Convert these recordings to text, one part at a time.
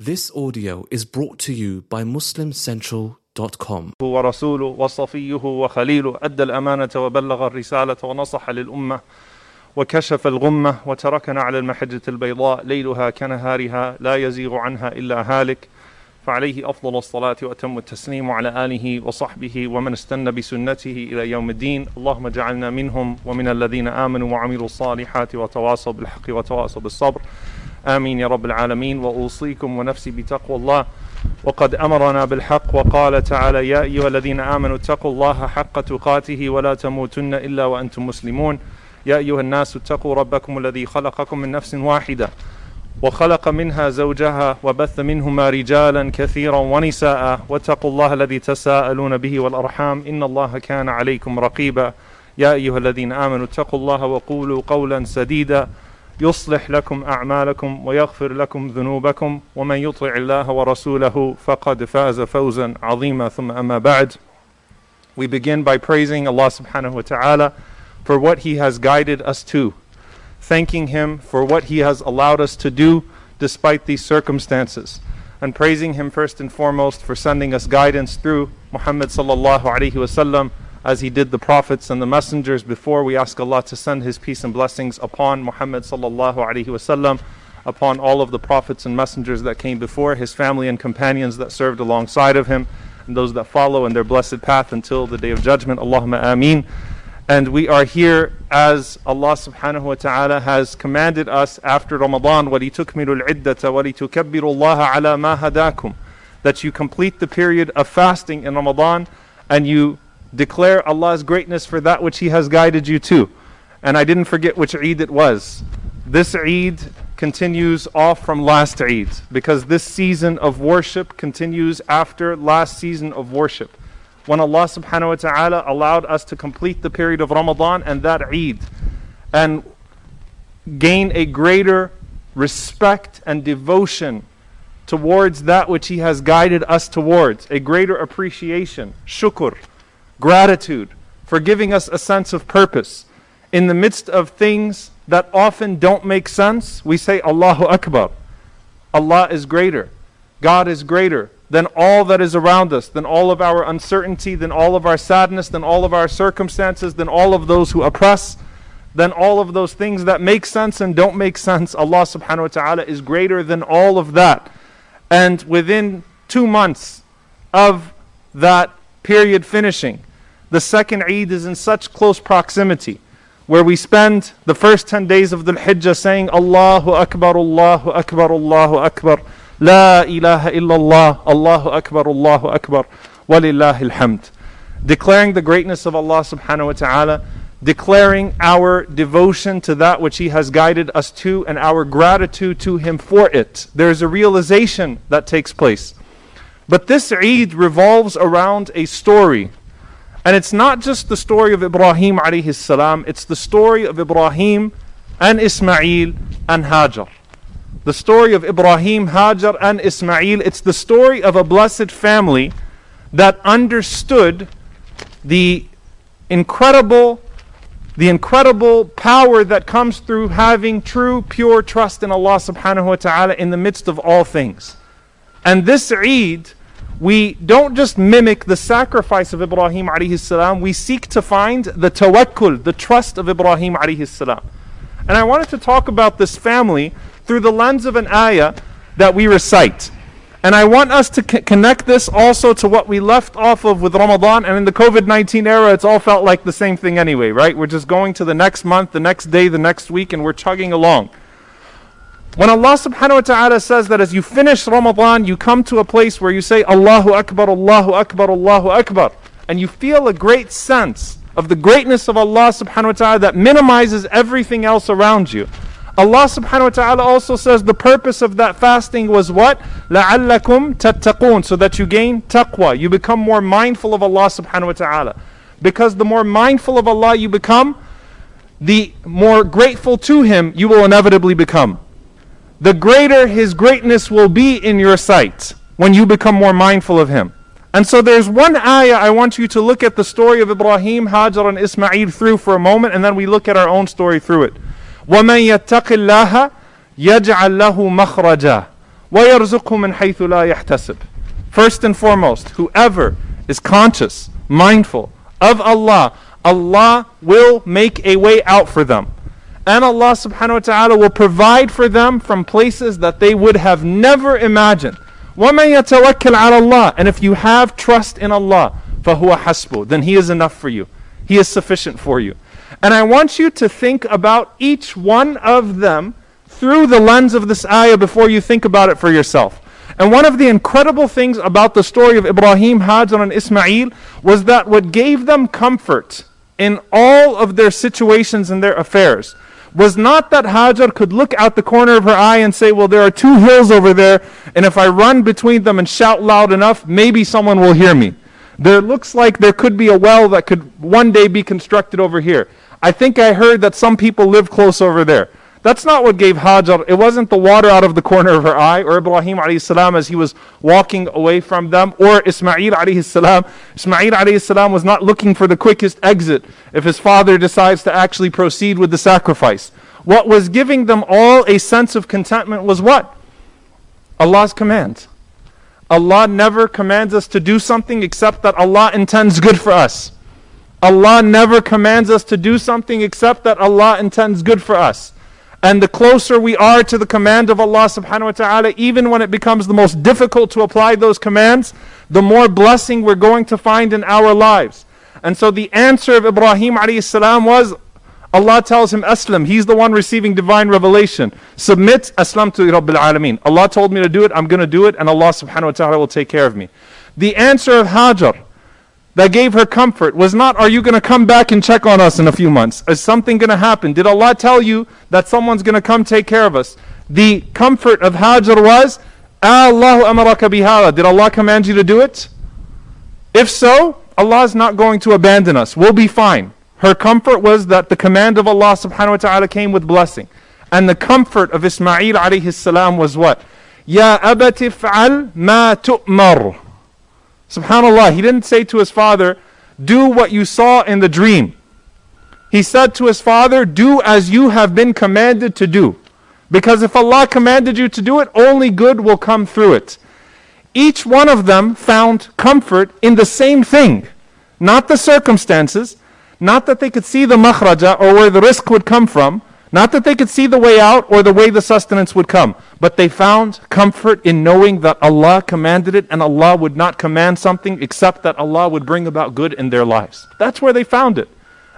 This audio is brought to you by MuslimCentral.com. ورسوله وصفيه وخليله أدى الأمانة وبلغ الرسالة ونصح للأمة وكشف الغمة وتركنا على المحجة البيضاء ليلها كنهارها لا يزيغ عنها إلا هالك. فعليه أفضل الصلاة وأتم التسليم وعلى آله وصحبه ومن استنى بسنته إلى يوم الدين. اللهم اجعلنا منهم ومن الذين آمنوا وعملوا الصالحات وتواصوا بالحق وتواصوا بالصبر. آمين يا رب العالمين. وأوصيكم ونفسي بتقوى الله. وقد أمرنا بالحق وقال تعالى يا أيها الذين آمنوا اتقوا الله حق تقاته ولا تموتن إلا وأنتم مسلمون. يا أيها الناس اتقوا ربكم الذي خلقكم من نفس واحدة وخلق منها زوجها وبث منهما رجالا كثيرا ونساء. واتقوا الله الذي تساءلون به والأرحام. إن الله كان عليكم رقيبا. يا أيها الذين آمنوا اتقوا الله وقولوا قولا سديدا. يصلح لكم أعمالكم ويغفر لكم ذنوبكم ومن يطع الله ورسوله فقد فاز فوزا عظيما ثم أما بعد We begin by praising Allah subhanahu wa ta'ala for what He has guided us to, thanking Him for what He has allowed us to do despite these circumstances, and praising Him first and foremost for sending us guidance through Muhammad sallallahu alaihi wasallam as He did the prophets and the messengers before. We ask Allah to send His peace and blessings upon Muhammad sallallahu alaihi wasallam, upon all of the prophets and messengers that came before, His family and companions that served alongside of Him, and those that follow in their blessed path until the day of judgment. Allahumma ameen. And we are here as Allah subhanahu wa ta'ala has commanded us after Ramadan, وَلِتُكْمِلُوا الْعِدَّةَ وَلِتُكَبِّرُوا اللَّهَ عَلَى مَا هَدَاكُمْ That you complete the period of fasting in Ramadan and you declare Allah's greatness for that which He has guided you to. And I didn't forget which Eid it was. This Eid continues off from last Eid because this season of worship continues after last season of worship when Allah subhanahu wa ta'ala allowed us to complete the period of Ramadan and that Eid and gain a greater respect and devotion towards that which He has guided us towards, a greater appreciation, shukr, gratitude, for giving us a sense of purpose. In the midst of things that often don't make sense, we say Allahu Akbar. Allah is greater. God is greater than all that is around us, than all of our uncertainty, than all of our sadness, than all of our circumstances, than all of those who oppress, than all of those things that make sense and don't make sense. Allah subhanahu wa ta'ala is greater than all of that. And within two months of that period finishing, the second Eid is in such close proximity, where we spend the first 10 days of the Hijjah saying, Allahu Akbar, Allahu Akbar, Allahu Akbar, La ilaha illallah, Allahu Akbar, Allahu Akbar, walillahi alhamd. Declaring the greatness of Allah subhanahu wa ta'ala, declaring our devotion to that which He has guided us to and our gratitude to Him for it. There is a realization that takes place. But this Eid revolves around a story and it's not just the story of Ibrahim alayhi salam it's the story of Ibrahim and Ismail and Hajar the story of Ibrahim, Hajar, and Ismail. It's the story of a blessed family that understood the incredible the incredible power that comes through having true pure trust in Allah subhanahu wa ta'ala in the midst of all things. And this Eid we don't just mimic the sacrifice of Ibrahim alayhi salam, we seek to find the tawakkul, the trust of Ibrahim alayhi salam. And I wanted to talk about this family through the lens of an ayah that we recite. And I want us to c- connect this also to what we left off of with Ramadan. And in the COVID 19 era, it's all felt like the same thing anyway, right? We're just going to the next month, the next day, the next week, and we're chugging along. When Allah subhanahu wa ta'ala says that as you finish Ramadan, you come to a place where you say, Allahu Akbar, Allahu Akbar, Allahu Akbar, and you feel a great sense of the greatness of Allah subhanahu wa ta'ala that minimizes everything else around you. Allah subhanahu wa ta'ala also says the purpose of that fasting was what? لَعَلَّكُمْ تَتَّقُونَ So that you gain taqwa. You become more mindful of Allah subhanahu wa ta'ala. Because the more mindful of Allah you become, the more grateful to Him you will inevitably become. The greater His greatness will be in your sight when you become more mindful of Him. And so there's one ayah I want you to look at the story of Ibrahim, Hajar, and Ismail through for a moment, and then we look at our own story through it. ومن يتق الله يجعل له مخرجا وَيَرْزُقْهُ مِنْ حَيْثُ لَا يَحْتَسِبُ First and foremost, whoever is conscious, mindful of Allah, Allah will make a way out for them. And Allah subhanahu wa ta'ala will provide for them from places that they would have never imagined. وَمَن يَتَوَكَّلْ عَلَى اللَّهِ And if you have trust in Allah, فَهُوَ حَسْبُ Then He is enough for you. He is sufficient for you. And I want you to think about each one of them through the lens of this ayah before you think about it for yourself. And one of the incredible things about the story of Ibrahim, Hajar, and Ismail was that what gave them comfort in all of their situations and their affairs was not that Hajar could look out the corner of her eye and say, Well, there are two hills over there, and if I run between them and shout loud enough, maybe someone will hear me. There looks like there could be a well that could one day be constructed over here. I think I heard that some people live close over there. That's not what gave Hajar. It wasn't the water out of the corner of her eye, or Ibrahim alayhi salam as he was walking away from them, or Ismail alayhi salam. Ismail alayhi salam was not looking for the quickest exit if his father decides to actually proceed with the sacrifice. What was giving them all a sense of contentment was what? Allah's command. Allah never commands us to do something except that Allah intends good for us. Allah never commands us to do something except that Allah intends good for us. And the closer we are to the command of Allah subhanahu wa ta'ala, even when it becomes the most difficult to apply those commands, the more blessing we're going to find in our lives. And so the answer of Ibrahim alayhi salam was Allah tells him, Aslam. He's the one receiving divine revelation. Submit, Aslam to Rabbil Alameen. Allah told me to do it, I'm going to do it, and Allah subhanahu wa ta'ala will take care of me. The answer of Hajar that gave her comfort was not, Are you going to come back and check on us in a few months? Is something going to happen? Did Allah tell you that someone's going to come take care of us? The comfort of Hajar was, Allahu amaraka bihara. Did Allah command you to do it? If so, Allah is not going to abandon us. We'll be fine. Her comfort was that the command of Allah subhanahu wa ta'ala came with blessing. And the comfort of Ismail alayhi salam was what? Ya abati fa'al ma tu'mar. Subhanallah, he didn't say to his father, Do what you saw in the dream. He said to his father, Do as you have been commanded to do. Because if Allah commanded you to do it, only good will come through it. Each one of them found comfort in the same thing, not the circumstances, not that they could see the makhraja or where the rizq would come from, not that they could see the way out or the way the sustenance would come, but they found comfort in knowing that Allah commanded it and Allah would not command something except that Allah would bring about good in their lives. That's where they found it.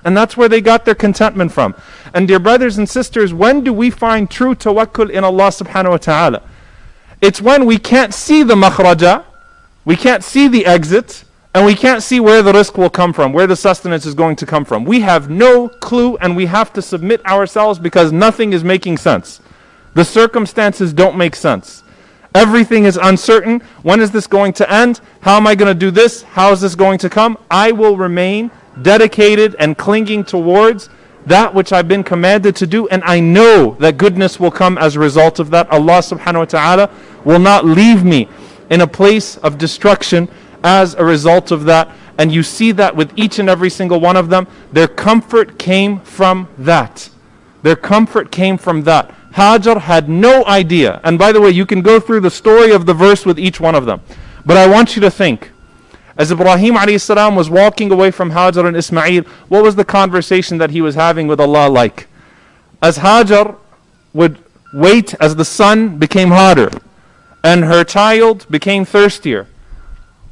And that's where they got their contentment from. And dear brothers and sisters, when do we find true tawakkul in Allah subhanahu wa ta'ala? It's when we can't see the makhraja, we can't see the exit, and we can't see where the rizq will come from, where the sustenance is going to come from. We have no clue and we have to submit ourselves because nothing is making sense. The circumstances don't make sense. Everything is uncertain. When is this going to end? How am I going to do this? How is this going to come? I will remain dedicated and clinging towards that which I've been commanded to do, and I know that goodness will come as a result of that. Allah subhanahu wa ta'ala will not leave me in a place of destruction as a result of that. And you see that with each and every single one of them. Their comfort came from that. Their comfort came from that. Hajar had no idea. And by the way, you can go through the story of the verse with each one of them. But I want you to think. As Ibrahim salam was walking away from Hajar and Ismail, what was the conversation that he was having with Allah like? As Hajar would wait as the sun became hotter and her child became thirstier,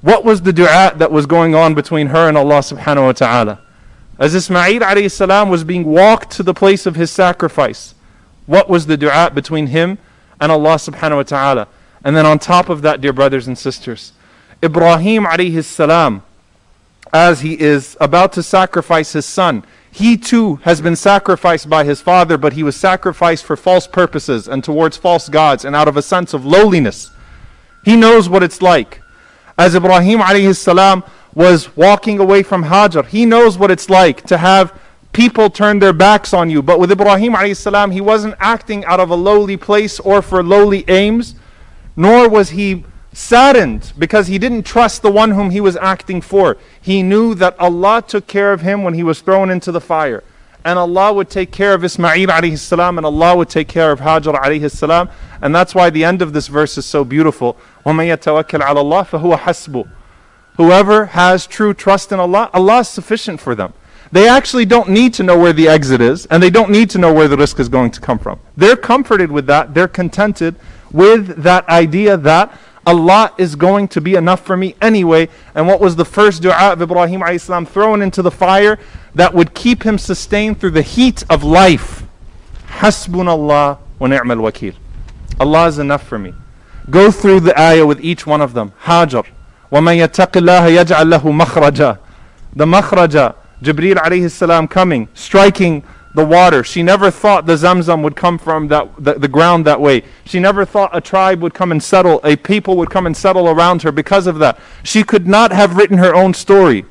what was the dua that was going on between her and Allah subhanahu wa ta'ala? As Ismail alayhi salam was being walked to the place of his sacrifice, what was the dua between him and Allah subhanahu wa ta'ala? And then on top of that, dear brothers and sisters, Ibrahim alayhi salam, as he is about to sacrifice his son, he too has been sacrificed by his father, but he was sacrificed for false purposes and towards false gods and out of a sense of lowliness. He knows what it's like as Ibrahim alayhi salam was walking away from Hajar. He knows what it's like to have people turn their backs on you. But with Ibrahim alayhi salam, he wasn't acting out of a lowly place or for lowly aims, nor was he saddened because he didn't trust the one whom he was acting for. He knew that Allah took care of him when he was thrown into the fire. and Allah would take care of Ismail alayhi salam and Allah would take care of Hajar alayhi salam. And that's why the end of this verse is so beautiful. وَمَن يَتَوَكَّلْ عَلَى اللَّهِ فَهُوَ Whoever has true trust in Allah, Allah is sufficient for them. They actually don't need to know where the exit is, and they don't need to know where the rizq is going to come from. They're comforted with that. They're contented with that idea that Allah is going to be enough for me anyway. And what was the first dua of Ibrahim salam thrown into the fire that would keep him sustained through the heat of life? Hasbunallah wa ni'mal wakil. Allah is enough for me. Go through the ayah with each one of them. Hajar. وَمَن يَتَّقِ اللَّهَ يَجْعَل لَهُ مَخْرَجًا The makhraja, Jibreel alayhi salam coming, striking the water. She never thought the Zamzam would come from that, the, the ground that way. She never thought a tribe would come and settle, a people would come and settle around her because of that. She could not have written her own story.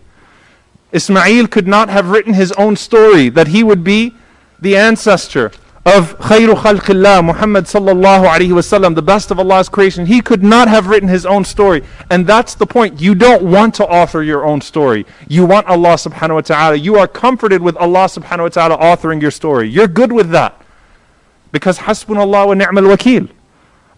Ismail could not have written his own story that he would be the ancestor of Khayru Khalqillah, Muhammad sallallahu alayhi wasallam, the best of Allah's creation. He could not have written his own story. And that's the point. You don't want to author your own story. You want Allah subhanahu wa ta'ala. You are comforted with Allah subhanahu wa ta'ala authoring your story. You're good with that. Because hasbunallah wa ni'mal wakil.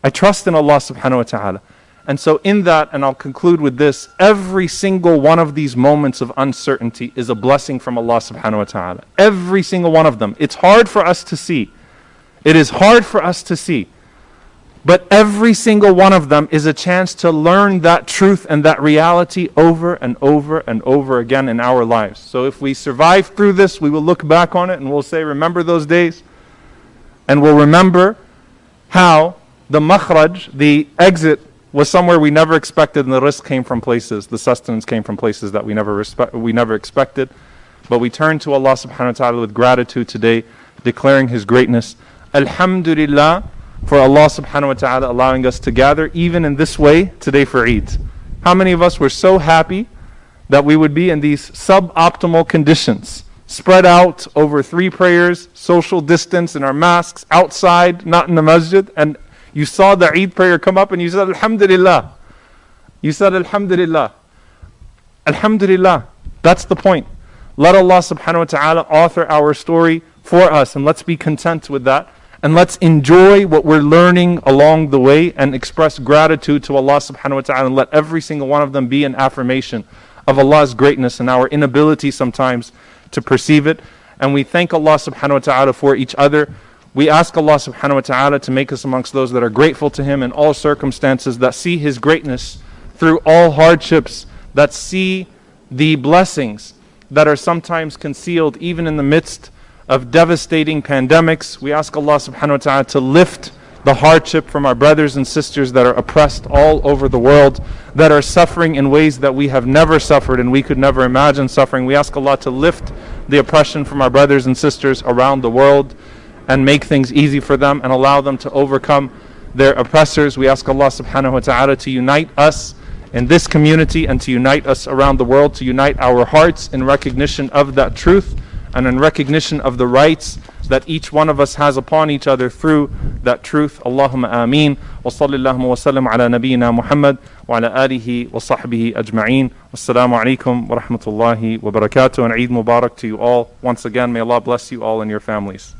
I trust in Allah subhanahu wa ta'ala. And so, in that, and I'll conclude with this every single one of these moments of uncertainty is a blessing from Allah subhanahu wa ta'ala. Every single one of them. It's hard for us to see. It is hard for us to see. But every single one of them is a chance to learn that truth and that reality over and over and over again in our lives. So if we survive through this, we will look back on it and we'll say, Remember those days? And we'll remember how the makhraj, the exit, was somewhere we never expected, and the rizq came from places, the sustenance came from places that we never, respe- we never expected. But we turn to Allah subhanahu wa ta'ala with gratitude today, declaring His greatness. Alhamdulillah for Allah subhanahu wa ta'ala allowing us to gather even in this way today for Eid. How many of us were so happy that we would be in these suboptimal conditions, spread out over three prayers, social distance in our masks, outside, not in the masjid, and you saw the Eid prayer come up and you said Alhamdulillah. You said Alhamdulillah. Alhamdulillah. That's the point. Let Allah subhanahu wa ta'ala author our story for us and let's be content with that. And let's enjoy what we're learning along the way and express gratitude to Allah subhanahu wa ta'ala and let every single one of them be an affirmation of Allah's greatness and our inability sometimes to perceive it. And we thank Allah subhanahu wa ta'ala for each other. We ask Allah subhanahu wa ta'ala to make us amongst those that are grateful to Him in all circumstances, that see His greatness through all hardships, that see the blessings that are sometimes concealed even in the midst of devastating pandemics. We ask Allah subhanahu wa ta'ala to lift the hardship from our brothers and sisters that are oppressed all over the world, that are suffering in ways that we have never suffered and we could never imagine suffering. We ask Allah to lift the oppression from our brothers and sisters around the world and make things easy for them and allow them to overcome their oppressors. We ask Allah subhanahu wa ta'ala to unite us in this community and to unite us around the world, to unite our hearts in recognition of that truth and in recognition of the rights that each one of us has upon each other through that truth. Allahumma ameen. Wa sallallahu wa sallam ala nabiyyina Muhammad wa ala alihi wa sahbihi ajma'een. Wassalamu alaikum wa rahmatullahi wa barakatuh and Eid Mubarak to you all. Once again, may Allah bless you all and your families.